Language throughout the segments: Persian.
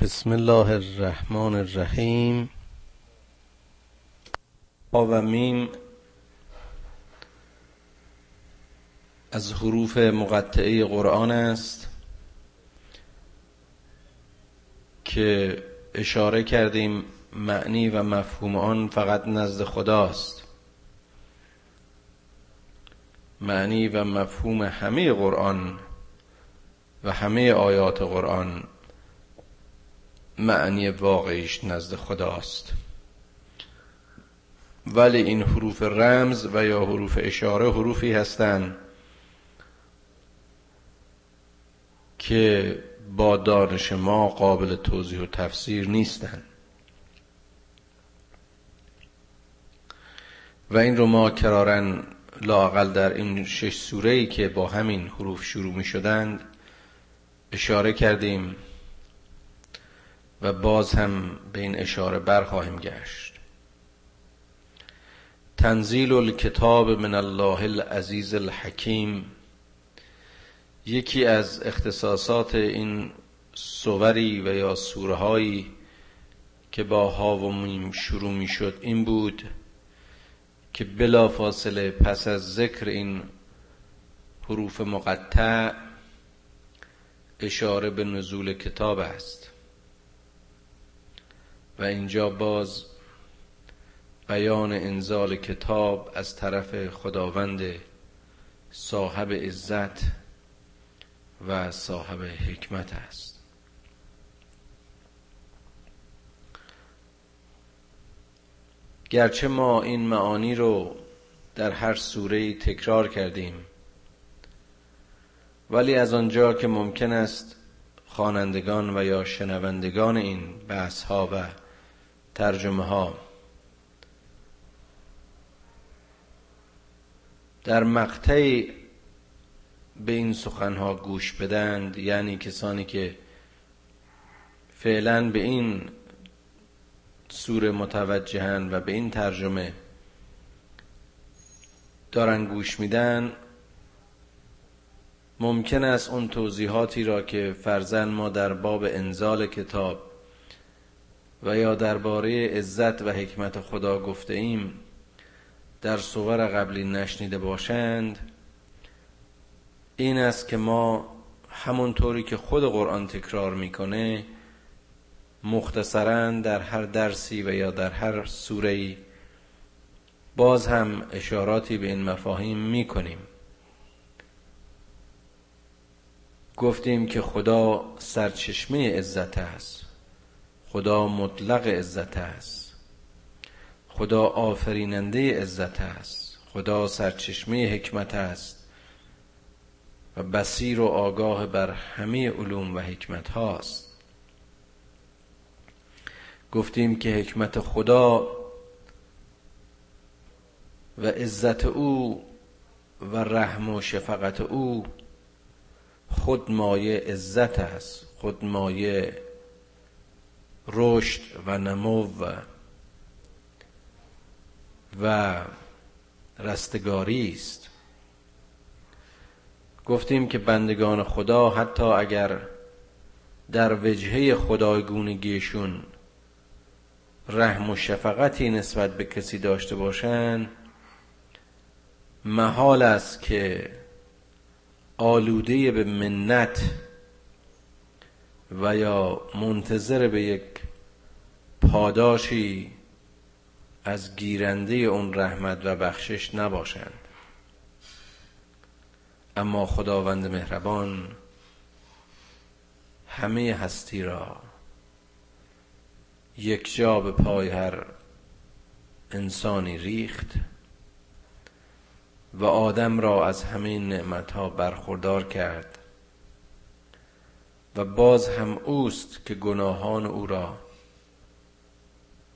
بسم الله الرحمن الرحیم. با و میم از حروف مقطعه قرآن است که اشاره کردیم معنی و مفهوم آن فقط نزد خداست. معنی و مفهوم همه قرآن و همه آیات قرآن معنی واقعیش نزد خداست. ولی این حروف رمز و یا حروف اشاره حروفی هستند که با دانش ما قابل توضیح و تفسیر نیستند و این رو ما کرارن لاقل در این شش سوره ای که با همین حروف شروع می شدند اشاره کردیم. و باز هم به این اشاره برخواهیم گشت. تنزیل الکتاب من الله العزیز الحکیم یکی از اختصاصات این سوری و یا سوره که با ها و میم شروع می شد این بود که بلا فاصله پس از ذکر این حروف مقطع اشاره به نزول کتاب است. و اینجا باز بیان انزال کتاب از طرف خداوند صاحب عزت و صاحب حکمت است. گرچه ما این معانی رو در هر سوره تکرار کردیم ولی از آنجا که ممکن است خوانندگان و یا شنوندگان این بحث ها و ترجمه ها در مقطعی به این سخنها گوش بدند یعنی کسانی که فعلا به این سوره متوجهن و به این ترجمه دارن گوش میدن ممکن است اون توضیحاتی را که فرزن ما در باب انزال کتاب و یا درباره عزت و حکمت خدا گفته ایم در صور قبلی نشنیده باشند این است که ما همونطوری که خود قرآن تکرار می‌کنه مختصرا در هر درسی و یا در هر سوره باز هم اشاراتی به این مفاهیم می‌کنیم. گفتیم که خدا سرچشمه عزت است. خدا مطلق عزت است. خدا آفریننده عزت است. خدا سرچشمه حکمت است و بسیر و آگاه بر همه علوم و حکمت هاست. گفتیم که حکمت خدا و عزت او و رحم و شفقت او خود مایه عزت است. خود مایه رشد و نمو و رستگاری است. گفتیم که بندگان خدا حتی اگر در وجهه خدایگونگیشون رحم و شفقتی نسبت به کسی داشته باشند محال است که آلوده به منت و یا منتظر به یک پاداشی از گیرنده اون رحمت و بخشش نباشند. اما خداوند مهربان همه هستی را یک جا به پای هر انسانی ریخت و آدم را از همه نعمتها برخوردار کرد. و باز هم اوست که گناهان او را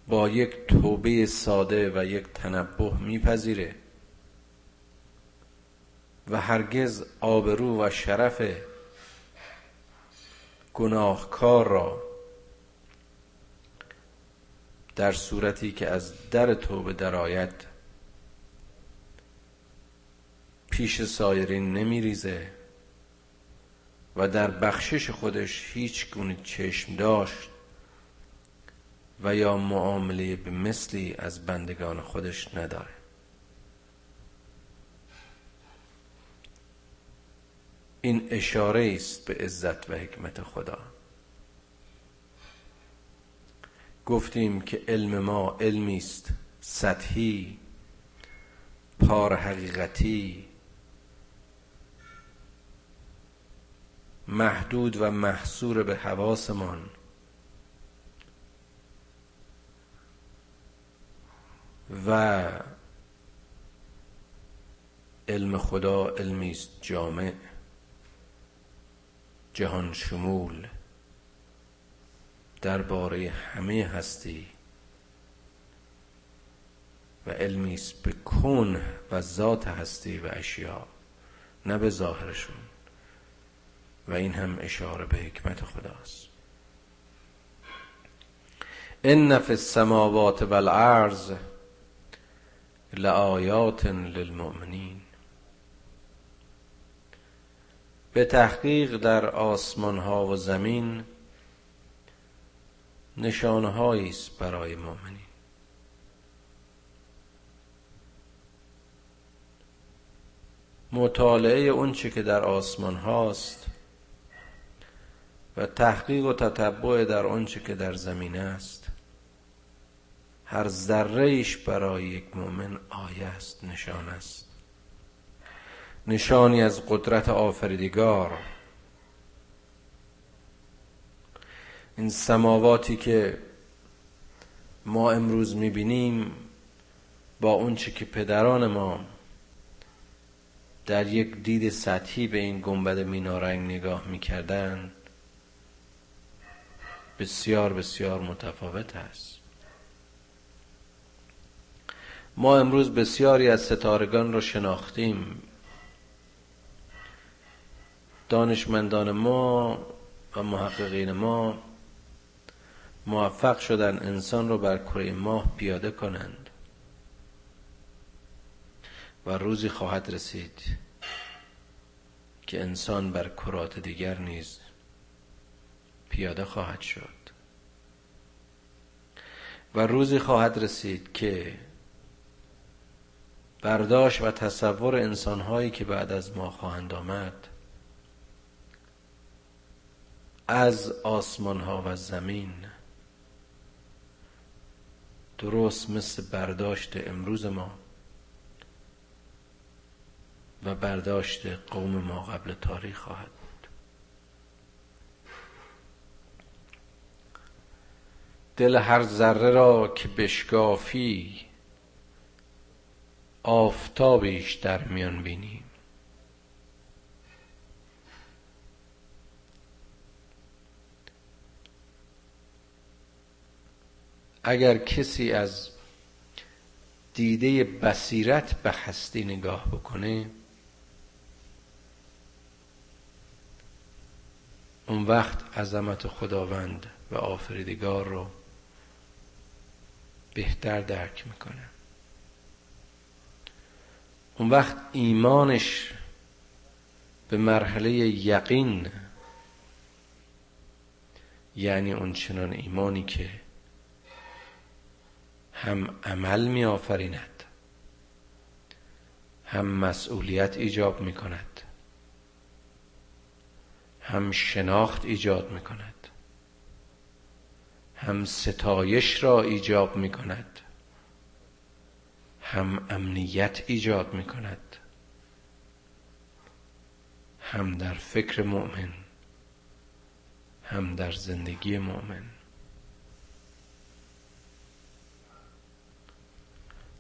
با یک توبه ساده و یک تنبه میپذیره و هرگز آبرو و شرف گناهکار را در صورتی که از در توبه درآید پیش سایرین نمیریزه. و در بخشش خودش هیچ گونه چشم داشت و یا معامله به مثلی از بندگان خودش نداره. این اشاره است به عزت و حکمت خدا. گفتیم که علم ما علمی است سطحی پار حقیقتی محدود و محصور به حواسمان. و علم خدا علمی است جامع جهان شمول. درباره همه هستی و علمی است به کن و ذات هستی و اشیا نه به ظاهرشون. و این هم اشاره به حکمت خداست. ان فی السماوات والارض لآیات للمؤمنین. به تحقیق در آسمان ها و زمین نشانه است برای مؤمنین. مطالعه اون چی که در آسمان هاست و تحقیق و تتبع در آنچه که در زمین است. هر ذره برای یک مؤمن آیه است نشان است. نشانی از قدرت آفریدگار. این سماواتی که ما امروز می‌بینیم با اونچه که پدران ما در یک دید سطحی به این گنبد مینارنگ نگاه می‌کردن بسیار بسیار متفاوت است. ما امروز بسیاری از ستارگان را شناختیم. دانشمندان ما و محققین ما موفق شدن انسان رو بر کره ماه پیاده کنند و روزی خواهد رسید که انسان بر کرات دیگر نیز پیاده خواهد شد. و روزی خواهد رسید که برداشت و تصور انسانهایی که بعد از ما خواهند آمد از آسمان ها و زمین درست مثل برداشت امروز ما و برداشت قوم ما قبل تاریخ خواهد دل هر ذره را که بشکافی آفتابیش در میان بینیم اگر کسی از دیده بصیرت به هستی نگاه بکنه اون وقت عظمت خداوند و آفریدگار رو بهتر درک می‌کنه. اون وقت ایمانش به مرحله یقین یعنی اون چنان ایمانی که هم عمل می آفریند هم مسئولیت ایجاب می کند هم شناخت ایجاد می کند هم ستایش را ایجاب می کند هم امنیت ایجاد می کند هم در فکر مؤمن هم در زندگی مؤمن.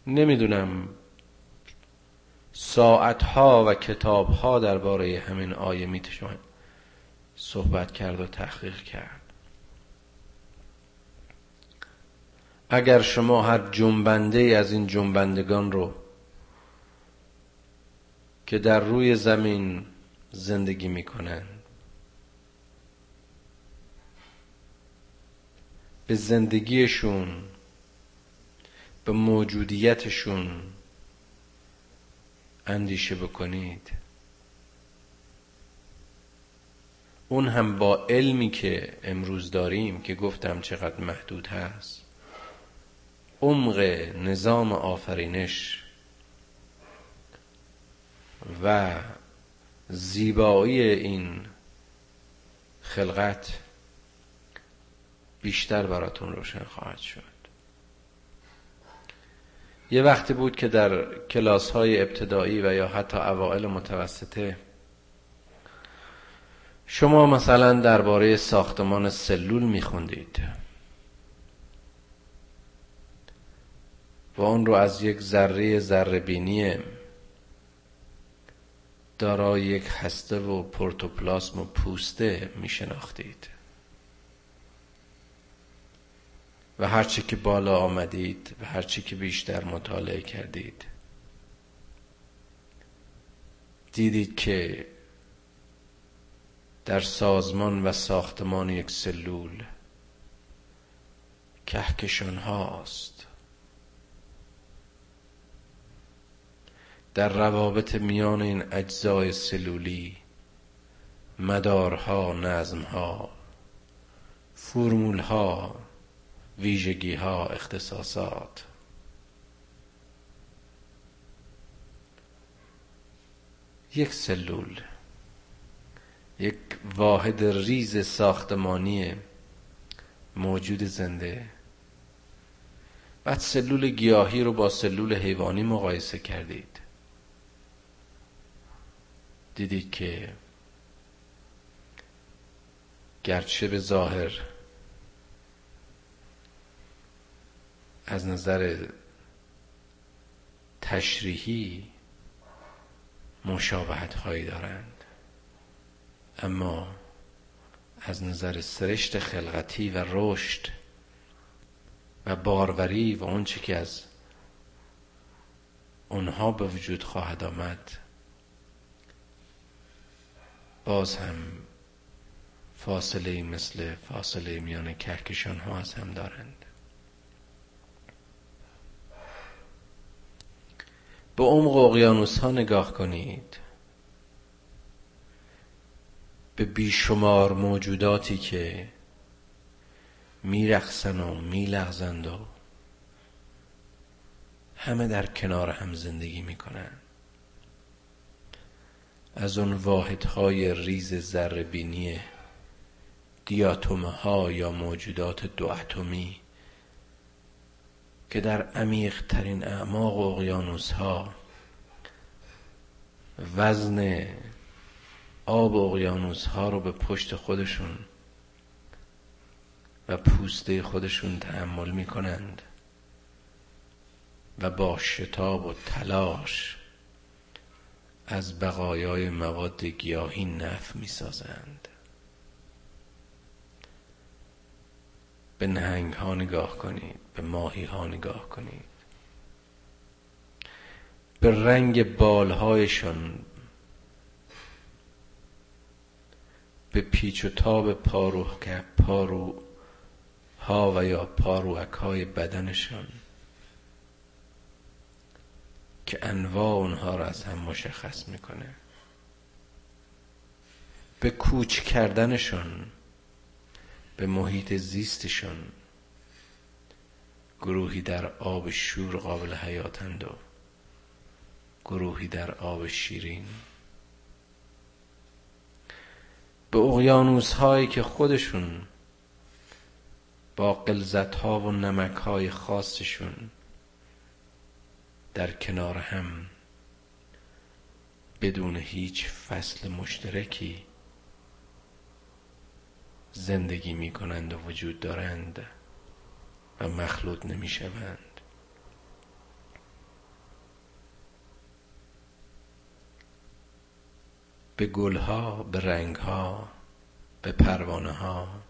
نمی‌دونم ساعتها و کتابها درباره همین آیه میتشون صحبت کرد و تحقیق کرد. اگر شما هر جنبنده از این جنبندگان رو که در روی زمین زندگی می‌کنن به زندگیشون به موجودیتشون اندیشه بکنید. اون هم با علمی که امروز داریم که گفتم چقدر محدود هست. عمق نظام آفرینش و زیبایی این خلقت بیشتر براتون روشن خواهد شد. یه وقتی بود که در کلاس های ابتدایی و یا حتی اوائل متوسطه شما مثلا درباره ساختمان سلول میخوندید. و اون رو از یک ذره ذره بینی دارای یک هسته و پروتوپلاسم و پوسته میشناختید. و هرچی که بالا آمدید و هرچی که بیشتر مطالعه کردید. دیدید که در سازمان و ساختمان یک سلول کهکشان هاست. در روابط میان این اجزای سلولی مدارها نظمها فرمولها ویژگی ها اختصاصات. یک سلول یک واحد ریز ساختمانی موجود زنده. بعد سلول گیاهی رو با سلول حیوانی مقایسه کردید. دیدید که گرچه به ظاهر از نظر تشریحی مشابهت هایی دارند اما از نظر سرشت خلقتی و رشد و باروری و اون که از اونها به وجود خواهد آمد باز هم فاصله مثل فاصله میان کهکشان ها از هم دارند. به عمق اقیانوس ها نگاه کنید. به بیشمار موجوداتی که میرخصن و میلغزند و همه در کنار هم زندگی می‌کنن از اون واحدهای ریز ذربینی دیاتومه ها یا موجودات دو اتمی که در عمیق ترین اعماق اقیانوس ها وزن آب اقیانوس ها رو به پشت خودشون و پوسته خودشون تحمل می کنند و با شتاب و تلاش از بقایای مواد گیاهی نف می سازند به نهنگ ها نگاه کنید به ماهی ها نگاه کنید. به رنگ بالهایشان به پیچ و تاب پارو پارو ها و یا پاروک های بدنشان که انواع اونها را از هم مشخص می‌کنه. به کوچ کردنشان به محیط زیستشان گروهی در آب شور قابل حیاتند و گروهی در آب شیرین. به اقیانوس هایی که خودشون با قلزت ها و نمک های خاصشون در کنار هم. بدون هیچ فصل مشترکی زندگی می کنند و وجود دارند و مخلوط نمی شوند به گلها به رنگها به پروانه ها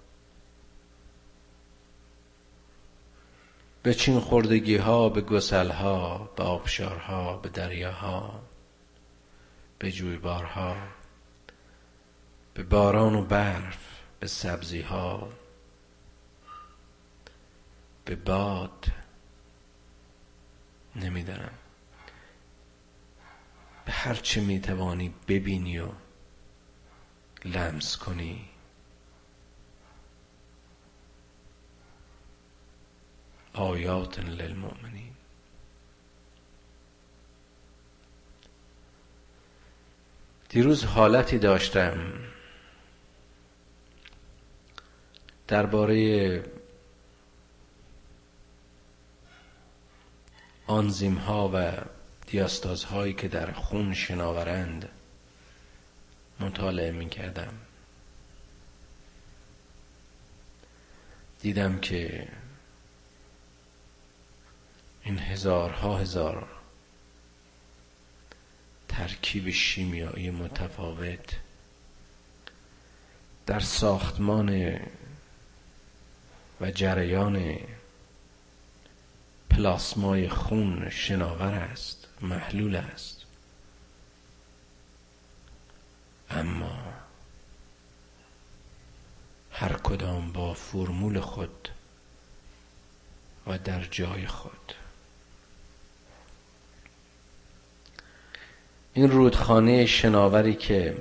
به چین خوردگی ها به گسل ها به آبشارها به دریاها به جویبارها به باران و برف به سبزی ها به باد. نمی‌دانم. به هر چه می‌توانی ببینی و لمس کنی. لآیات للمؤمنین. دیروز حالتی داشتم درباره آنزیم ها و دیاستاز هایی که در خون شناورند مطالعه می کردم دیدم که این هزارها هزار ترکیب شیمیایی متفاوت در ساختمان و جریان پلاسمای خون شناور است محلول است. اما هر کدام با فرمول خود و در جای خود این رودخانه شناوری که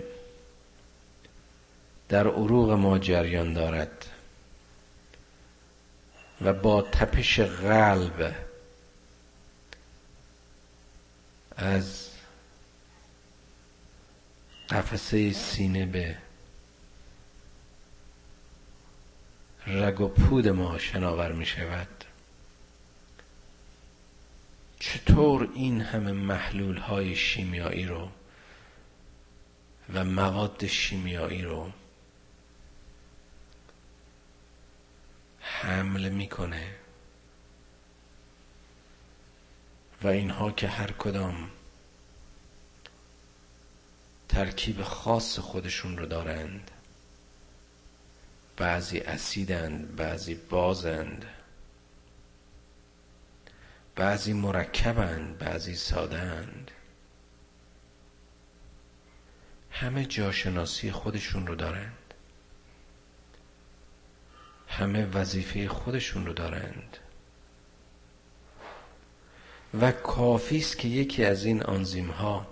در عروق ما جریان دارد و با تپش قلب از قفسه سینه به رگ و پود ما شناور می شود چطور این همه محلول های شیمیایی رو و مواد شیمیایی رو حمل می‌کنه و اینها که هر کدام ترکیب خاص خودشون رو دارند بعضی اسیدند بعضی بازند. بعضی مرکبند بعضی سادند همه جاشناسی خودشون رو دارند. همه وظیفه خودشون رو دارند. و کافی است که یکی از این آنزیم ها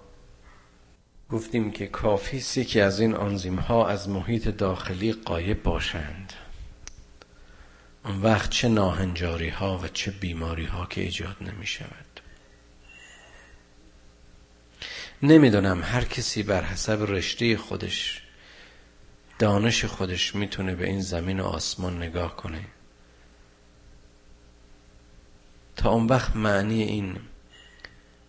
گفتیم که کافی است یکی از این آنزیم ها از محیط داخلی قایب باشند. اون وقت چه ناهنجاری ها و چه بیماری ها که ایجاد نمی شود نمی‌دونم هر کسی بر حسب رشته خودش دانش خودش می‌تونه به این زمین و آسمان نگاه کنه. تا اون وقت معنی این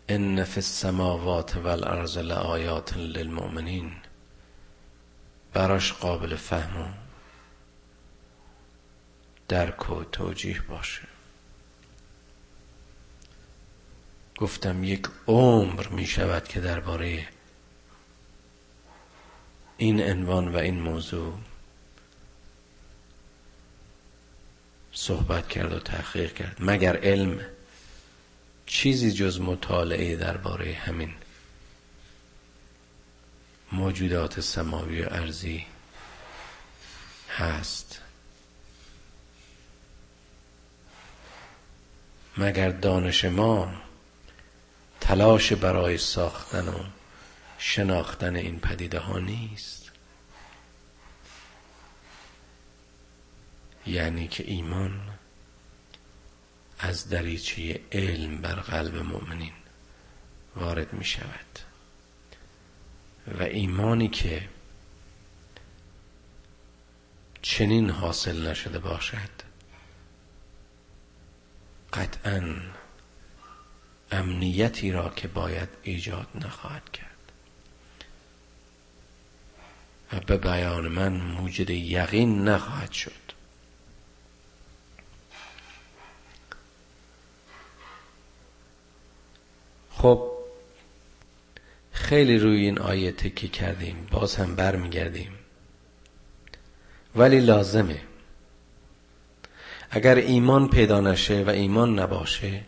ان فی السماوات والارض لآیات للمؤمنین براش قابل فهم و درک و توجیه باشه. گفتم یک عمر می شود که درباره این عنوان و این موضوع صحبت کرد و تحقیق کرد. مگر علم چیزی جز مطالعه درباره همین موجودات سماوی و ارزی هست؟ مگر دانش ما تلاش برای ساختن و شناختن این پدیده ها نیست؟ یعنی که ایمان از دریچه علم بر قلب مؤمنین وارد می شود. و ایمانی که چنین حاصل نشده باشد قطعا امنیتی را که باید ایجاد نخواهد کرد. و به بیان من موجد یقین نخواهد شد. خب خیلی روی این آیه تکی کردیم باز هم برمیگردیم. ولی لازمه اگر ایمان پیدا نشه و ایمان نباشه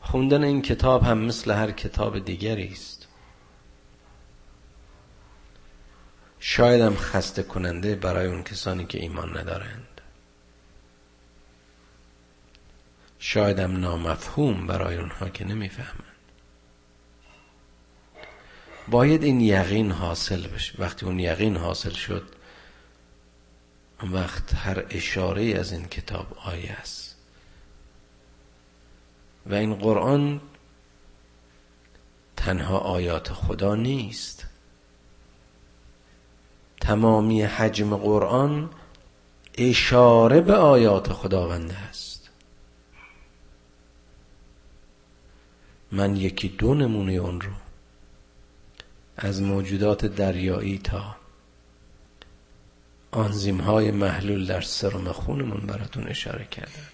خوندن این کتاب هم مثل هر کتاب دیگری است. شاید هم خسته کننده برای اون کسانی که ایمان ندارند. شاید هم نامفهوم برای اونها که نمی‌فهمند. باید این یقین حاصل بشه وقتی اون یقین حاصل شد وقت هر اشاره از این کتاب آیه است. و این قرآن تنها آیات خدا نیست. تمامی حجم قرآن اشاره به آیات خداوند است. من یکی دو نمونه اون رو از موجودات دریایی تا آنزیم های محلول در سرم خونمون براتون اشاره کردم.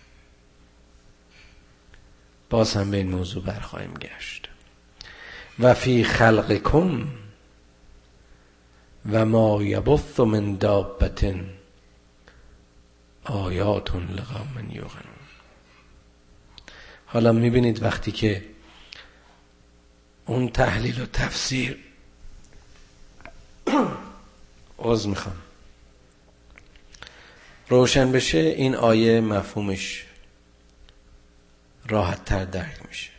باز هم به این موضوع برخواهیم گشت. و فی خلقکم و ما یبث من دابت آیات لقوم یوقنون. حالا می‌بینید وقتی که اون تحلیل و تفسیر عوض می‌خوام. روشن بشه این آیه مفهومش راحت تر درک میشه.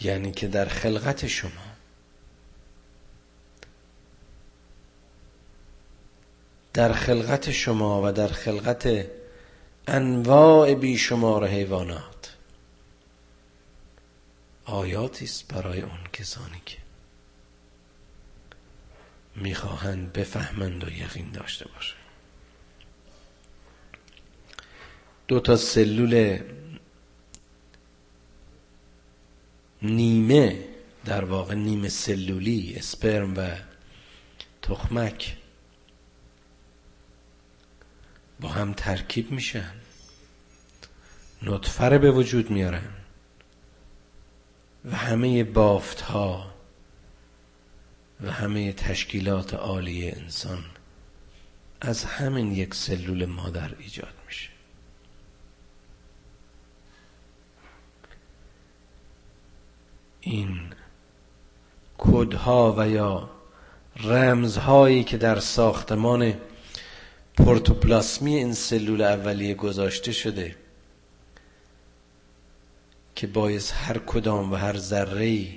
یعنی که در خلقت شما در خلقت شما و در خلقت انواع بیشمار حیوانات آیاتی است برای اون کسانی که می‌خواهند بفهمند و یقین داشته باشند. دو تا سلول نیمه در واقع نیمه سلولی اسپرم و تخمک با هم ترکیب میشن. نطفه به وجود میارن و همه بافت ها و همه تشکیلات عالی انسان از همین یک سلول مادر ایجاد میشه این کدها و یا رمزهایی که در ساختمان پروتوپلاسمی این سلول اولیه گذاشته شده که باعث هر کدام و هر ذره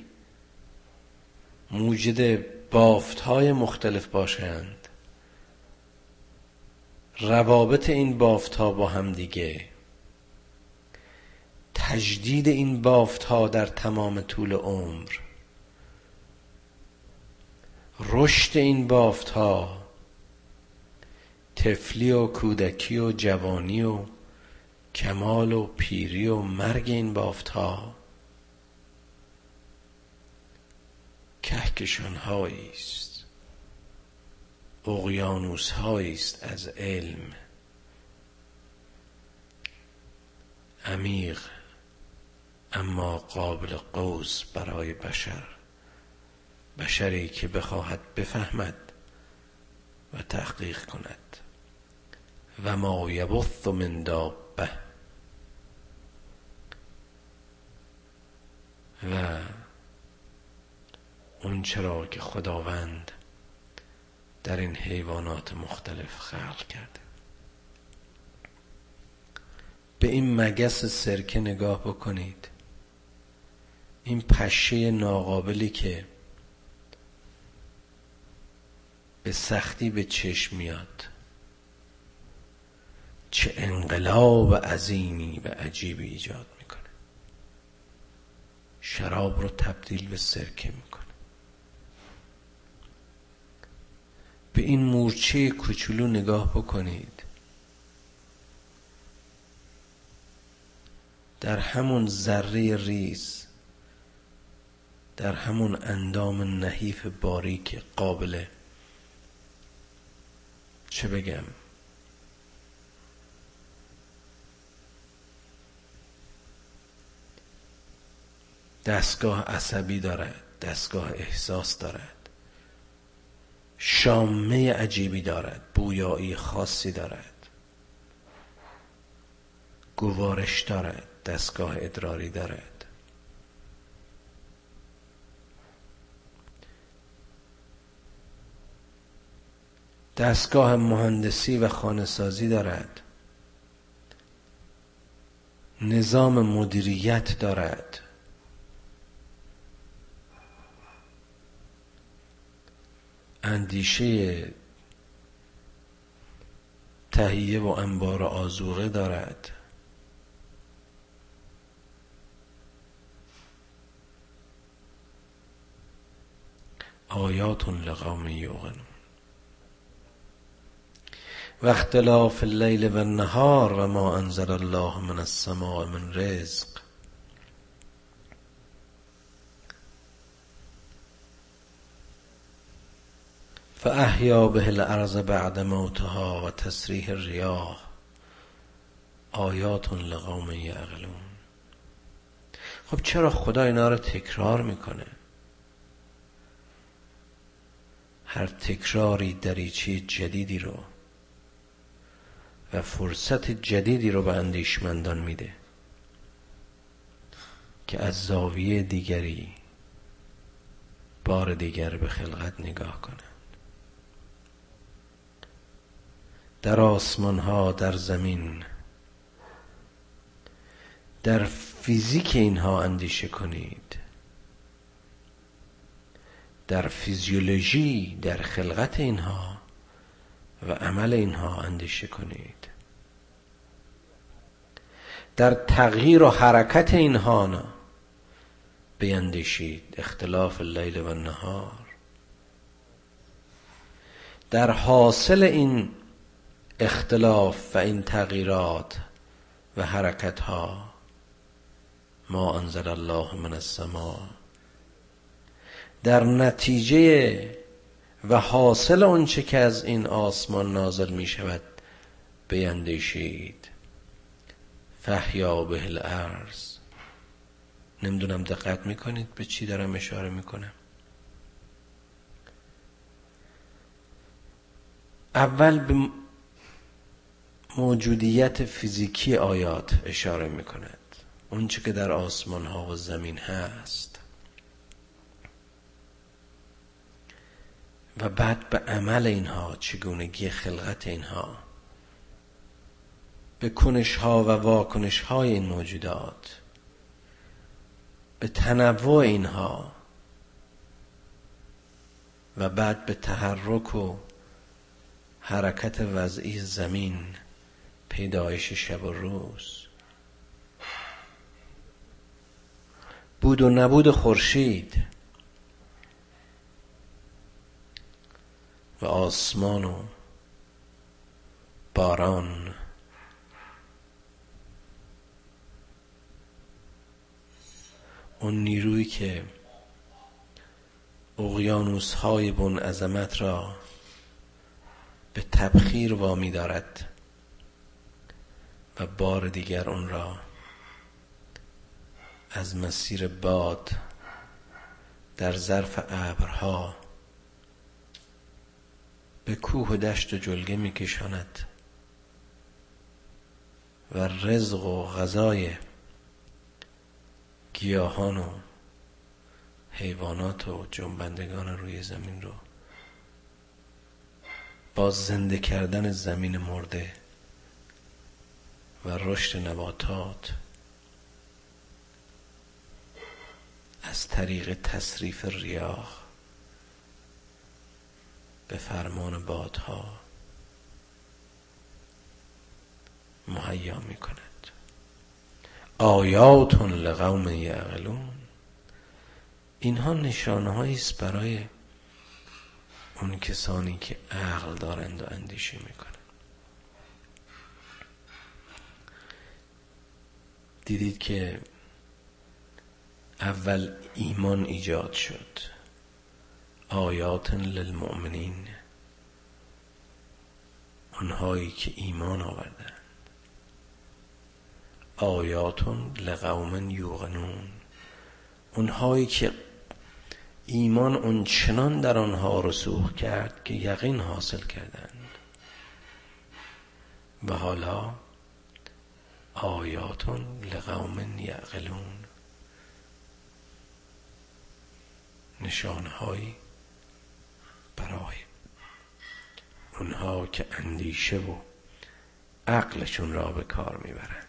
موجد بافت های مختلف باشند. روابط این بافت ها با هم دیگه. تجدید این بافت ها در تمام طول عمر. رشد این بافت ها تفلی و کودکی و جوانی و کمال و پیری و مرگ این بافت ها کهکشان است اقیانوس است از علم. عمیق اما قابل قوس برای بشر بشری که بخواهد بفهمد و تحقیق کند. و ما یبث من دابه. و اون چرا که خداوند در این حیوانات مختلف خلق کرده. به این مگس سرکه نگاه بکنید. این پشه ناقابلی که به سختی به چشم میاد. چه انقلاب عظیمی و عجیبی ایجاد می‌کنه. شراب رو تبدیل به سرکه می‌کنه. به این مورچه کوچولو نگاه بکنید. در همون ذره ریز در همون اندام نحیف باریک قابل چه بگم؟ دستگاه عصبی دارد دستگاه احساس دارد شامه عجیبی دارد بویایی خاصی دارد گوارش دارد دستگاه ادراری دارد دستگاه مهندسی و خانه سازی دارد. نظام مدیریت دارد. اندیشه تهیه و انبار آزوغه دارد. آیاتون لقوم یوقنون. و اختلاف اللیل و النهار و ما انزل الله من السماء من رزق. فاحیا به الارض بعد موتها و تسریح الریاح. آیات لقوم یعقلون. خب چرا خدا اینا رو تکرار می‌کنه؟ هر تکراری دریچه جدیدی رو. و فرصت جدیدی رو به اندیشمندان میده که از زاویه دیگری بار دیگر به خلقت نگاه کنند. در آسمان ها در زمین در فیزیک اینها اندیشه کنید. در فیزیولوژی در خلقت اینها و عمل اینها اندیشه کنید. در تغییر و حرکت اینها بیندیشید اختلاف اللیل و النهار. در حاصل این اختلاف و این تغییرات و حرکت ها ما انزل الله من السماء. در نتیجه و حاصل آنچه که از این آسمان نازل می شود بیندیشید. فحیا به الارض. نمی‌دونم دقت می‌کنید به چی دارم اشاره می‌کنم. اول به موجودیت فیزیکی آیات اشاره می‌کند. اونچه که در آسمان ها و زمین هست. و بعد به عمل اینها چگونگی خلقت اینها به کنش ها و واکنش های این موجودات به تنوع اینها و بعد به تحرک و حرکت وضعی زمین پیدایش شب و روز. بود و نبود خورشید و آسمان و باران. اون نیرویی که اقیانوس های بن عظمت را به تبخیر وامی دارد و بار دیگر اون را از مسیر باد در ظرف ابرها به کوه و دشت و جلگه میکشاند. و رزق و غذای گیاهان و حیوانات و جنبندگان روی زمین رو با زنده کردن زمین مرده و رشد نباتات از طریق تصریف ریاح به فرمان بادها مهیا می کند آیات لقوم یعقلون. اینها نشانه است برای اون کسانی که عقل دارند و اندیشه می‌کنند. دیدید که اول ایمان ایجاد شد. آیات للمؤمنین. اونهایی که ایمان آوردند. آیات لقوم یوغنون اونهایی که ایمان اون چنان در آنها رسوخ کرد که یقین حاصل کردند. و حالا آیات لقوم یعقلون. نشانهایی برای. اونها که اندیشه و عقلشون را به کار می‌برند.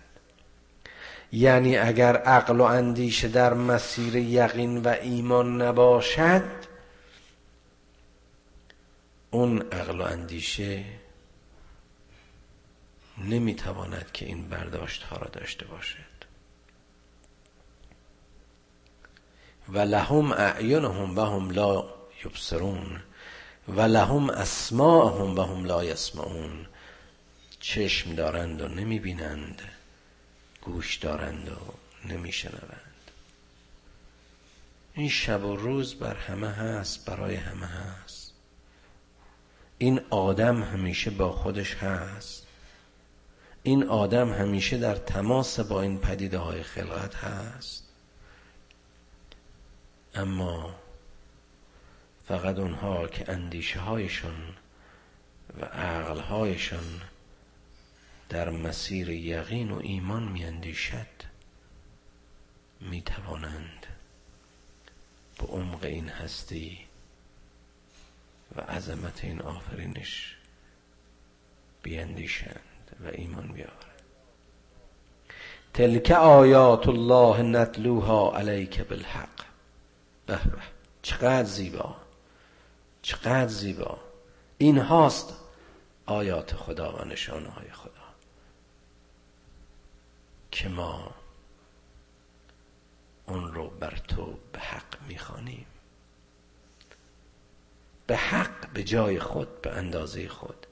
یعنی اگر عقل و اندیشه در مسیر یقین و ایمان نباشد اون عقل و اندیشه نمی‌تواند که این برداشت ها را داشته باشد. و لهم اعینهم و هم لا یبصرون. و لهم اسماءهم و هم لا یسمعون. چشم دارند و نمی بینند گوش دارند و نمی شنوند این شب و روز بر همه هست برای همه هست. این آدم همیشه با خودش هست. این آدم همیشه در تماس با این پدیده های خلقت هست. اما فقط اونها که اندیشه هایشون و عقل هایشون در مسیر یقین و ایمان میاندیشد می‌توانند به عمق این هستی و عظمت این آفرینش بیاندیشند و ایمان بیاورند. تلک آیات الله نتلوها علیک بالحق. به به چقدر زیبا! چقدر زیبا. این هاست آیات خدا و نشانه های خدا. که ما اون رو بر تو به حق می‌خوانیم. به حق به جای خود به اندازه خود.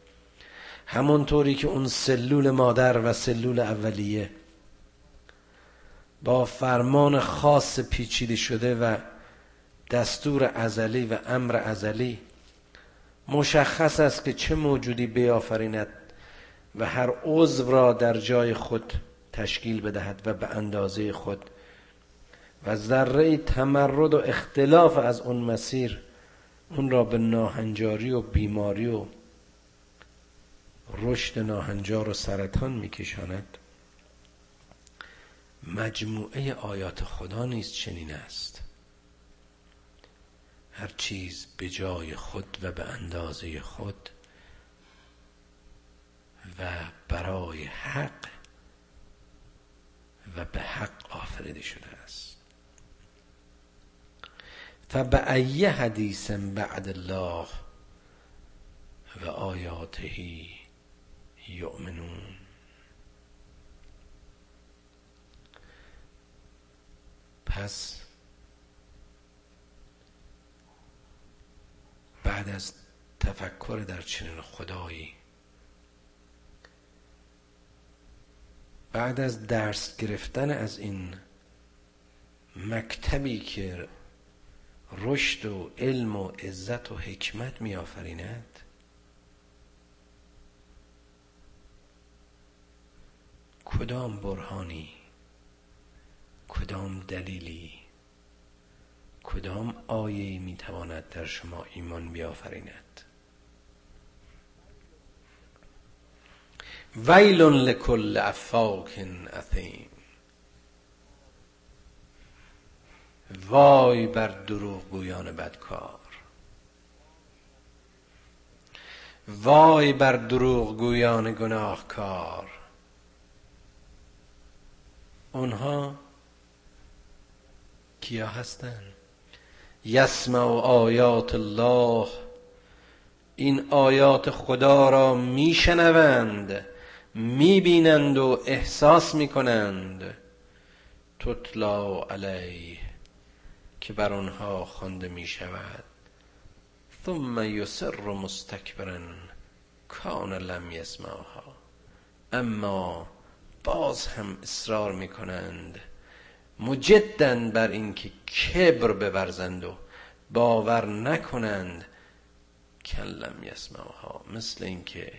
همونطوری که اون سلول مادر و سلول اولیه با فرمان خاص پیچیده شده و دستور ازلی و امر ازلی مشخص است که چه موجودی بیافریند و هر عضو را در جای خود تشکیل بدهد و به اندازه خود و ذره تمرد و اختلاف از اون مسیر اون را به ناهنجاری و بیماری و رشد ناهنجار و سرطان میکشاند. مجموعه آیات خدا نیست چنین است. هر چیز به جای خود و به اندازه خود و برای حق و به حق آفریده شده است. فبأی حدیث بعد الله و آیاته یؤمنون. پس بعد از تفکر در چنین خدایی. بعد از درس گرفتن از این مکتبی که رشد و علم و عزت و حکمت می آفریند کدام برهانی کدام دلیلی کدام آیه می تواند در شما ایمان بیافریند؟ ویل لکل افاک اثیم وای بر دروغ گویان بدکار. وای بر دروغ گویان گناهکار. اونها کیا هستند یسمع آیات الله. این آیات خدا را میشنوند می‌بینند و احساس می‌کنند. تطلا علیه که بر آنها خوانده می شود ثم یسر مستکبرا کان لم یسمعها. اما باز هم اصرار می کنند مجدن بر اینکه کبر ببرزند و باور نکنند کلم یسمعها مثل اینکه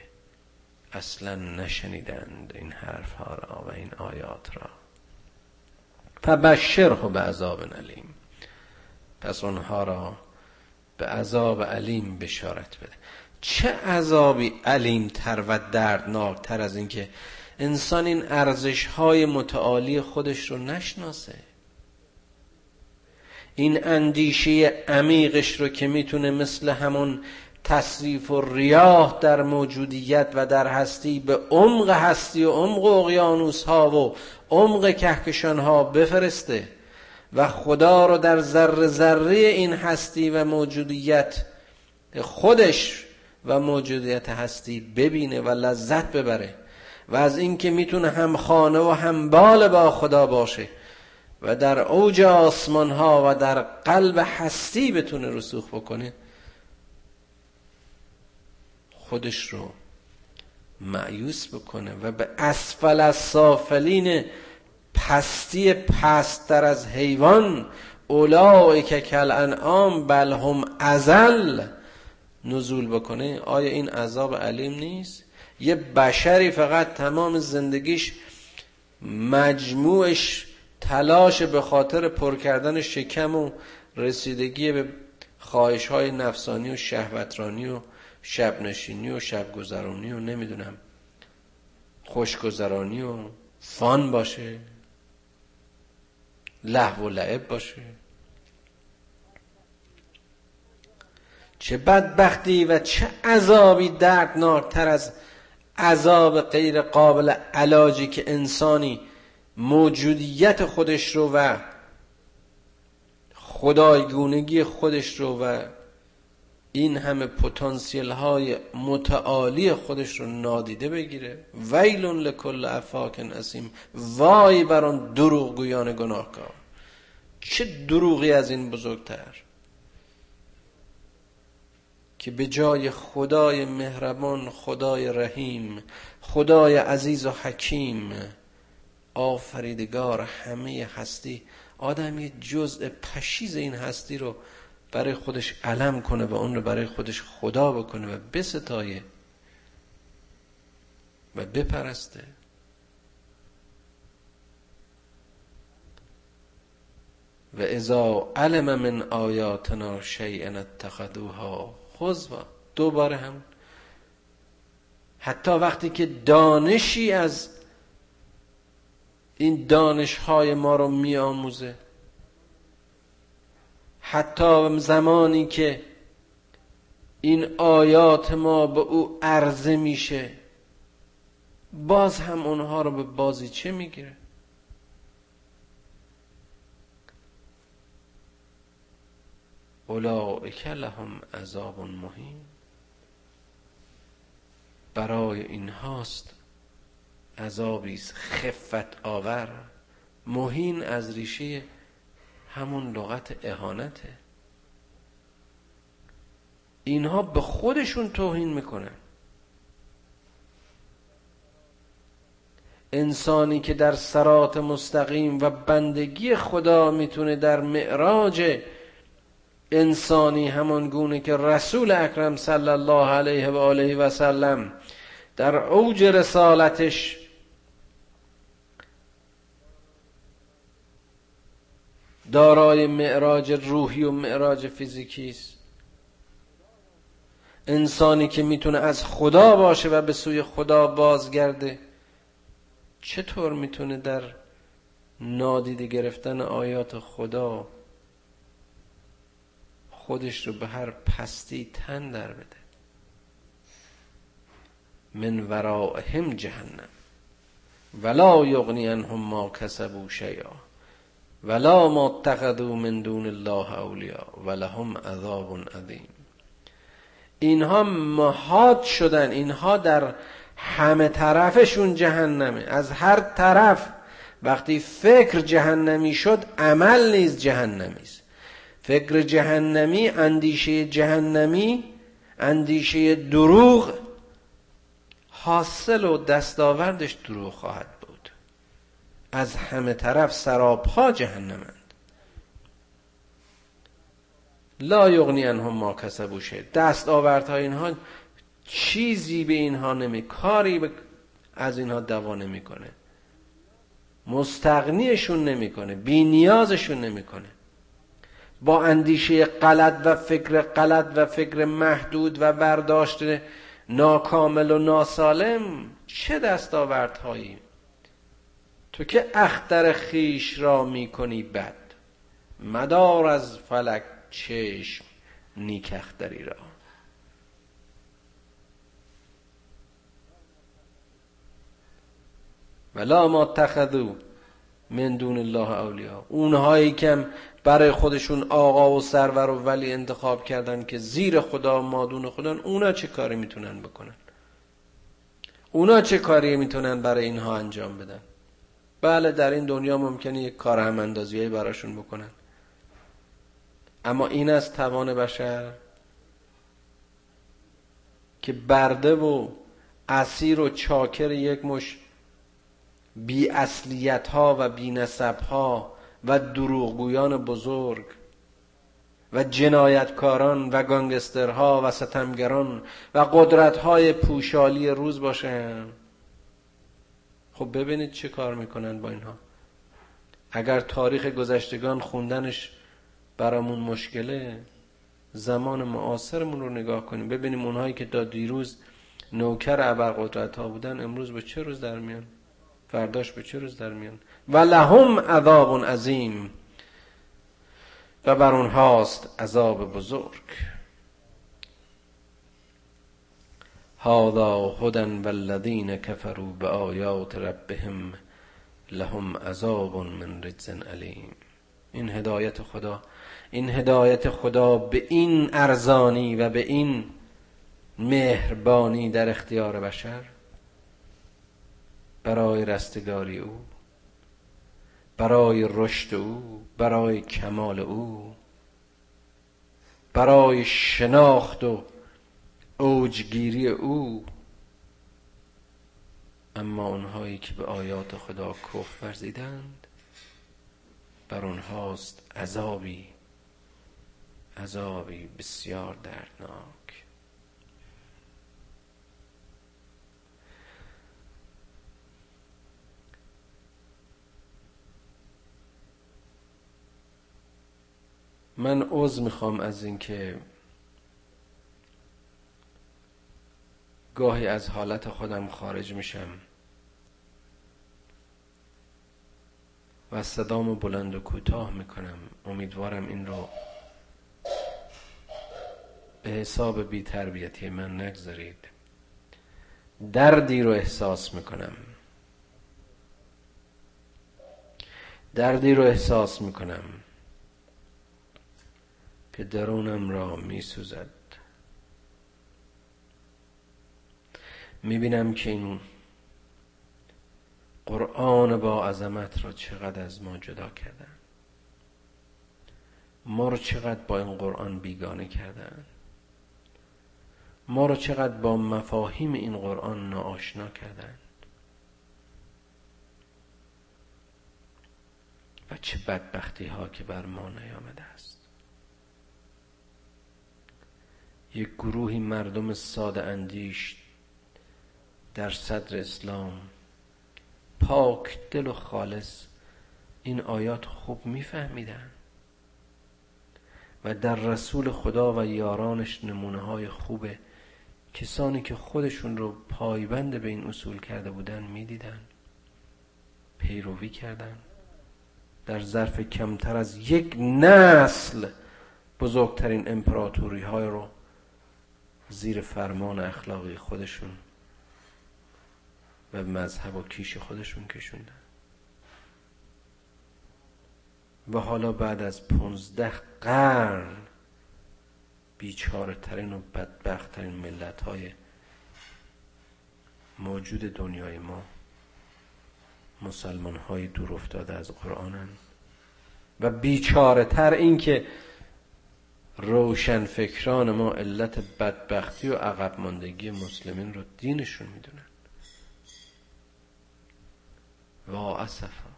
اصلا نشنیدند این حرف ها را و این آیات را. فبشره به عذاب علیم. پس اونها را به عذاب علیم بشارت بده. چه عذابی علیم تر و دردناک تر از اینکه انسان این ارزش های متعالی خودش رو نشناسه. این اندیشه عمیقش رو که می‌تونه مثل همون تصریف و ریاه در موجودیت و در هستی به عمق هستی و عمق اقیانوس ها و عمق کهکشان ها بفرسته و خدا رو در ذره ذره این هستی و موجودیت خودش و موجودیت هستی ببینه و لذت ببره. و از اینکه می‌تونه هم خانه و هم بال با خدا باشه و در اوج آسمان ها و در قلب هستی بتونه رسوخ بکنه خودش رو معیوس بکنه و به اسفل از سافلین پستی پستر از حیوان که کل انعام بل هم ازل نزول بکنه. آیا این عذاب علیم نیست؟ یه بشری فقط تمام زندگیش مجموعش تلاش به خاطر پر کردن شکم و رسیدگی به خواهش های نفسانی و شهوترانی و شب نشینی و شب گذرانی و نمی‌دونم خوشگذرانی و فان باشه لحو و لعب باشه. چه بدبختی و چه عذابی دردناکتر از عذاب غیر قابل علاجی که انسانی موجودیت خودش رو و خدایگونگی خودش رو و این همه پتانسیل های متعالی خودش رو نادیده بگیره. ویل لکل افاکن اسیم. وای بر آن دروغگویان گناهکار. چه دروغی از این بزرگتر؟ که به جای خدای مهربان خدای رحیم خدای عزیز و حکیم آفریدگار همه هستی آدم یه جزء پشیز این هستی رو برای خودش علم کنه و اون رو برای خودش خدا بکنه و بستایه و بپرسته. و ازا علم من آیاتنا شیئا اتخذوها خذوا دوباره هم. حتی وقتی که دانشی از این دانش های ما رو میآموزه. حتی زمانی که این آیات ما به او عرضه میشه باز هم اونها رو به بازی چه می‌گیره؟ اولئک لهم عذاب مهین. برای این هاست عذابی خفت آور. مهین از ریشه همون لغت اهانته. اینها به خودشون توهین می‌کنن. انسانی که در سرات مستقیم و بندگی خدا می‌تونه در معراج انسانی همان گونه که رسول اکرم صلی الله علیه و آله و سلم در اوج رسالتش دارای معراج روحی و معراج فیزیکی است. انسانی که می‌تونه از خدا باشه و به سوی خدا بازگرده چطور می‌تونه در نادیده گرفتن آیات خدا خودش رو به هر پستی تن در بده. من ورائهم جهنم. ولا یغنی عنهم ما کسبوا شیئا. ولا ما اتخذوا من دون الله اولیاء. ولهم عذاب عظیم. اینها مهاد شدن. اینها در همه طرفشون جهنمه. از هر طرف وقتی فکر جهنمی شد عمل نیز جهنمی است. فکر جهنمی اندیشه جهنمی اندیشه دروغ حاصل و دستاوردش دروغ خواهد بود. از همه طرف سرابها جهنمند. لا یغنی انهم ما کسبوا دست آوردهای اینها چیزی به اینها نمی کاری از اینها دوا نمی‌کنه مستغنیشون نمی‌کنه بی نیازشون نمی‌کنه با اندیشه غلط و فکر غلط و فکر محدود و برداشت ناکامل و ناسالم چه دستاوردهایی تو که اختر خیش را می‌کنی بد. مدار از فلک چشم نیک اختری را. ولا ما تخذو من دون الله اولیا اونهایی که برای خودشون آقا و سرور و ولی انتخاب کردن که زیر خدا مادون خدا اونا چه کاری می‌تونن بکنن؟ اونا چه کاری می‌تونن برای اینها انجام بدن؟ بله در این دنیا ممکنه یک کار هم اندازیایی براشون بکنن. اما این از توان بشر که برده و اسیر و چاکر یک مش بی اصلیت ها و بی نسب ها و دروغگویان بزرگ و جنایتکاران و گانگسترها و ستمگران و قدرتهای پوشالی روز باشن خب ببینید چه کار می‌کنن با اینها. اگر تاریخ گذشتگان خوندنش برامون مشکله زمان معاصرمون رو نگاه کنیم. ببینیم اونهایی که تا دیروز نوکر ابرقدرت ها بودن امروز به چه روز در میان؟ فرداش به چه روز در میان؟ و لهم عذاب عظیم. و بر اونهاست عذاب بزرگ. هذا هدن والذین کفروا بآیات ربهم لهم عذاب من رجز علیم. این هدایت خدا این هدایت خدا به این ارزانی و به این مهربانی در اختیار بشر برای رستگاری او برای رشد او برای کمال او برای شناخت و اوجگیری او. اما اونهایی که به آیات خدا کف ورزیدند بر اونهاست عذابی عذابی بسیار دردناک. من عذر می‌خوام از اینکه گاهی از حالت خودم خارج میشم و صدامو بلند و کوتاه می‌کنم. امیدوارم این رو به حساب بی تربیتی من نگذارید. دردی رو احساس می‌کنم. دردی رو احساس می‌کنم. که درونم را میسوزد. می‌بینم که این قرآن با عظمت را چقدر از ما جدا کردن ما رو چقدر با این قرآن بیگانه کردن ما رو چقدر با مفاهیم این قرآن ناآشنا کردند و چه بدبختی ها که بر ما نیامده است. یک گروهی مردم ساده اندیش در صدر اسلام. پاک دل و خالص این آیات خوب میفهمیدن و در رسول خدا و یارانش نمونه های خوبه کسانی که خودشون رو پایبند به این اصول کرده بودن می‌دیدن پیروی کردن. در ظرف کمتر از یک نسل بزرگترین امپراتوری های رو زیر فرمان اخلاقی خودشون و مذهب و کیش خودشون کشوندن. و حالا بعد از پونزده قرن بیچاره ترین و بدبخت ترین ملت های موجود دنیای ما مسلمان های دور افتاده از قرآنن. و بیچاره تر این که روشن فکران ما علت بدبختی و عقب ماندگی مسلمین رو دینشون می‌دونن. وا اسفا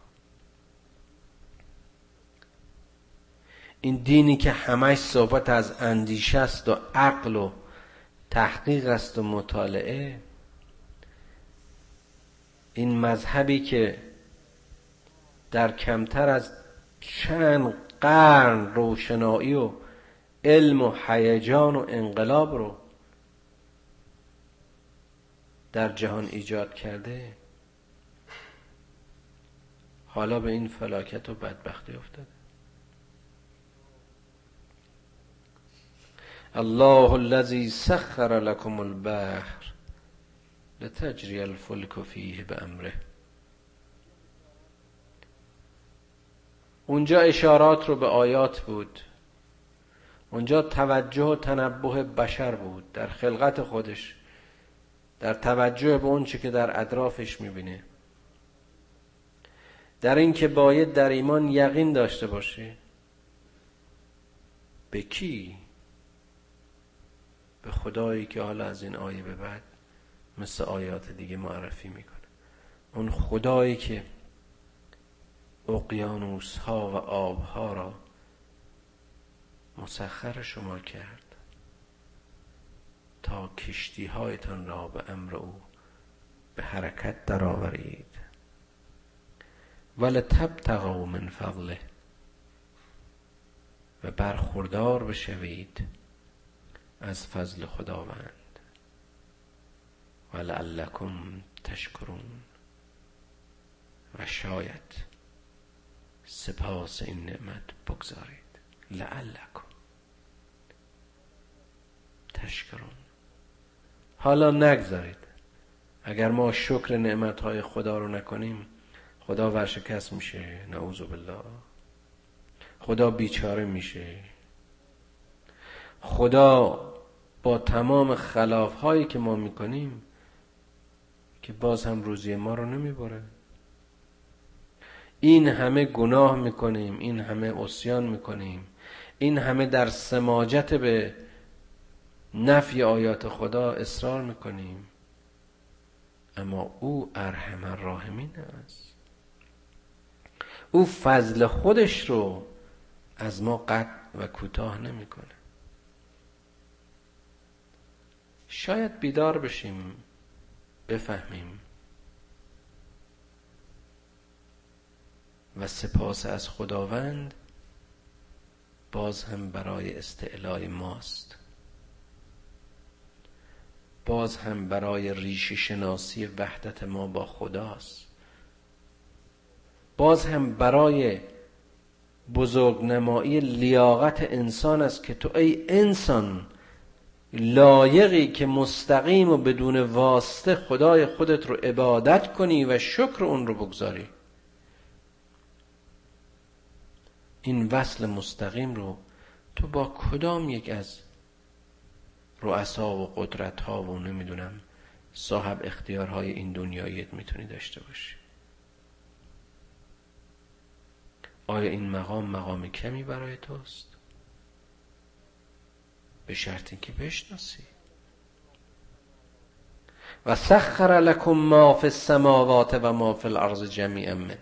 این دینی که همش صحبت از اندیشه است و عقل و تحقیق است و مطالعه این مذهبی که در کمتر از چند قرن روشنایی و علم و هیجان و انقلاب رو در جهان ایجاد کرده. حالا به این فلاکت و بدبختی افتاده. الله الذي سخر لكم البحر لتجري الفلك فيه بأمره. اونجا اشارات رو به آیات بود. اونجا توجه و تنبه بشر بود در خلقت خودش در توجه به اون که در اطرافش می‌بینه. در اینکه باید در ایمان یقین داشته باشه به کی؟ به خدایی که حالا از این آیه به بعد مثل آیات دیگه معرفی می‌کنه. اون خدایی که اقیانوس ها و آبها را مسخر شما کرد. تا کشتی هایتان را به امر او به حرکت درآورید. ولتبتغوا من فضله. و برخوردار بشوید از فضل خداوند. ولعلکم تشکرون. و شاید سپاس این نعمت بگذارید. لعلکم. تشکرون. حالا نگذارید. اگر ما شکر نعمت های خدا رو نکنیم خدا ورشکست میشه. نعوذ بالله. خدا بیچاره میشه. خدا با تمام خلاف هایی که ما می‌کنیم که باز هم روزی ما رو نمی‌بره. این همه گناه می‌کنیم این همه اسیان می‌کنیم این همه در سماجت به نفی آیات خدا اصرار می‌کنیم. اما او ارحم الراحمین است. او فضل خودش رو از ما قطع و کوتاه نمی‌کنه. شاید بیدار بشیم بفهمیم. و سپاس از خداوند باز هم برای استعلای ماست. باز هم برای ریشه شناسی وحدت ما با خداست. باز هم برای بزرگ نمایی لیاقت انسان است که تو ای انسان لایقی که مستقیم و بدون واسطه خدای خودت رو عبادت کنی و شکر اون رو بگذاری. این وصل مستقیم رو تو با کدام یک از رؤسا و قدرت ها و نمی‌دونم صاحب اختیارهای این دنیاییت می‌تونی داشته باشی. آیا این مقام مقام کمی برای توست؟ به شرط اینکه بشناسی. و سخر لکم ما فی السماوات و ما فی الارض جمیعا. من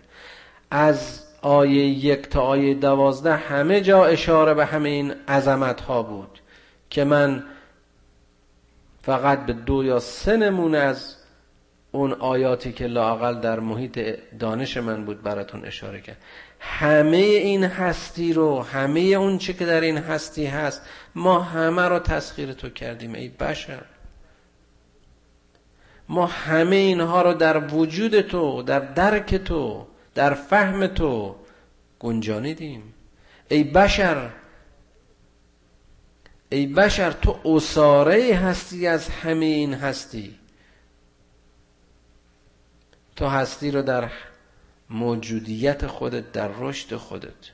از آیه یک تا آیه دوازده همه جا اشاره به همه این عظمت ها بود که من فقط به دو یا سه نمونه از اون آیاتی که لاقل در محیط دانش من بود براتون اشاره کرد. همه این هستی رو همه اون چی که در این هستی هست ما همه رو تسخیر تو کردیم ای بشر. ما همه اینها رو در وجود تو در درک تو در فهم تو گنجانیدیم. ای بشر ای بشر تو اساره هستی از همه این هستی. تو هستی رو در موجودیت خودت در رشد خودت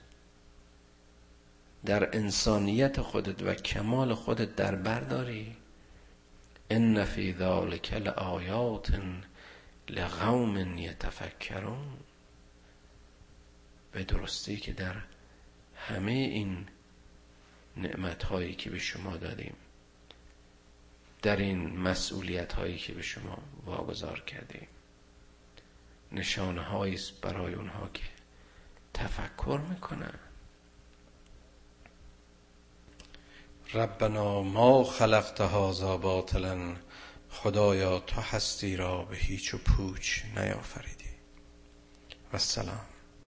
در انسانیت خودت و کمال خودت در برداری ان فی ذلک لآیات لقوم یتفکرون. به درستی که در همه این نعمت هایی که به شما دادیم. در این مسئولیت هایی که به شما واگذار کردیم. نشانه است برای اونها که تفکر می‌کنن ربنا ما خلقت هذا باطلا خدایا تو هستی را به هیچ و پوچ نیافریدی. و سلام.